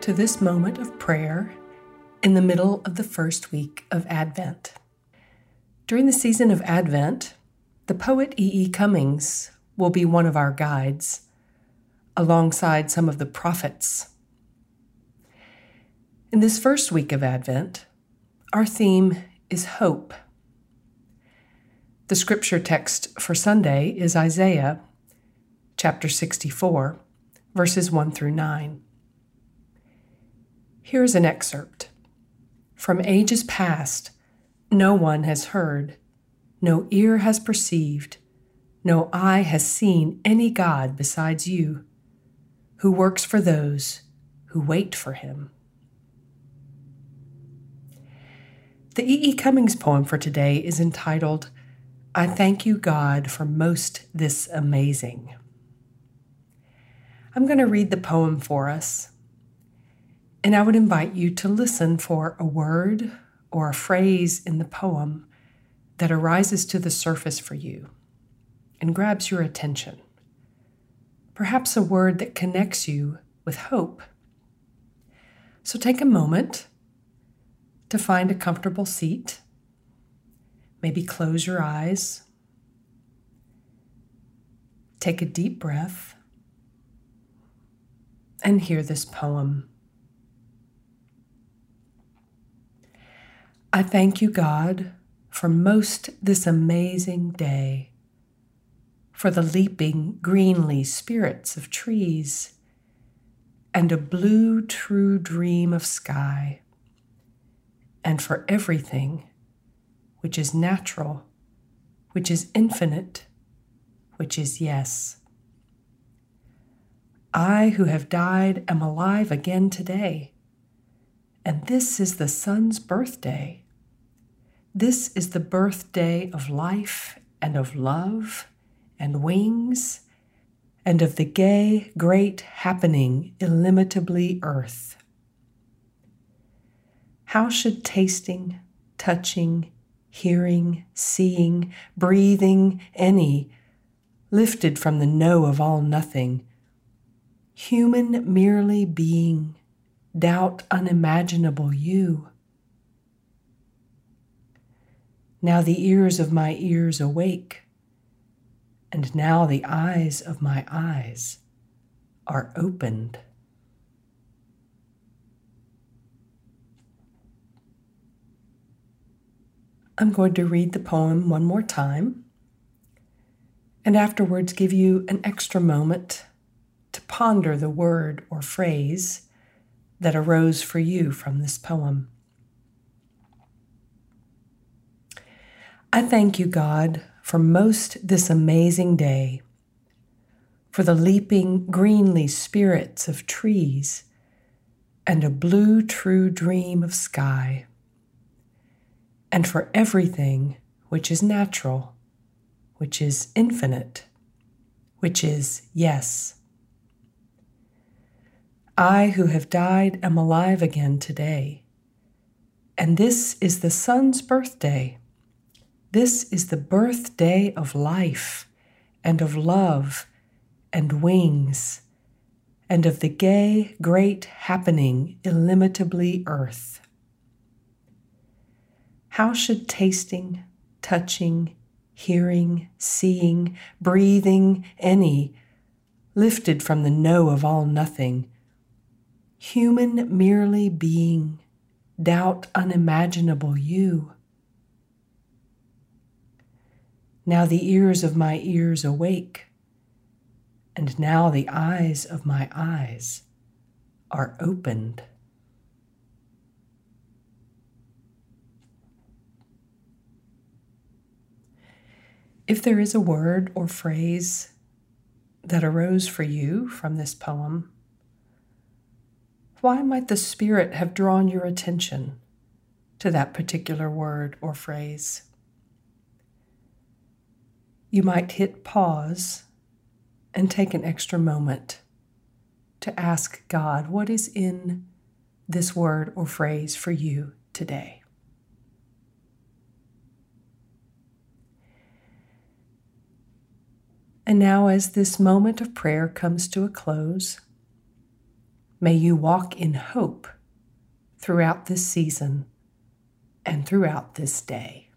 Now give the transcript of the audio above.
to this moment of prayer in the middle of the first week of Advent. During the season of Advent, the poet E. E. Cummings will be one of our guides, alongside some of the prophets. In this first week of Advent, our theme is hope. The scripture text for Sunday is Isaiah chapter 64, verses 1 through 9. Here is an excerpt. From ages past, no one has heard, no ear has perceived, no eye has seen any God besides you, who works for those who wait for him. The E. E. Cummings poem for today is entitled, I Thank You, God, for Most This Amazing. I'm going to read the poem for us, and I would invite you to listen for a word or a phrase in the poem that arises to the surface for you and grabs your attention. Perhaps a word that connects you with hope. So take a moment to find a comfortable seat. Maybe close your eyes. Take a deep breath and hear this poem. I thank you, God, for most this amazing day, for the leaping greenly spirits of trees, and a blue true dream of sky, and for everything which is natural, which is infinite, which is yes. I who have died am alive again today. And this is the sun's birthday. This is the birthday of life and of love and wings and of the gay, great happening illimitably earth. How should tasting, touching, hearing, seeing, breathing, any, lifted from the no of all nothing, human merely being, doubt unimaginable you. Now the ears of my ears awake, and now the eyes of my eyes are opened. I'm going to read the poem one more time and afterwards give you an extra moment to ponder the word or phrase that arose for you from this poem. I thank you, God, for most this amazing day, for the leaping greenly spirits of trees and a blue true dream of sky, and for everything which is natural, which is infinite, which is yes. I who have died am alive again today. And this is the sun's birthday. This is the birthday of life and of love and wings and of the gay, great happening illimitably earth. How should tasting, touching, hearing, seeing, breathing, any, lifted from the no of all nothing, human merely being, doubt unimaginable you. Now the ears of my ears awake, and now the eyes of my eyes are opened. If there is a word or phrase that arose for you from this poem, why might the Spirit have drawn your attention to that particular word or phrase? You might hit pause and take an extra moment to ask God, what is in this word or phrase for you today? And now, as this moment of prayer comes to a close, May you walk in hope throughout this season and throughout this day.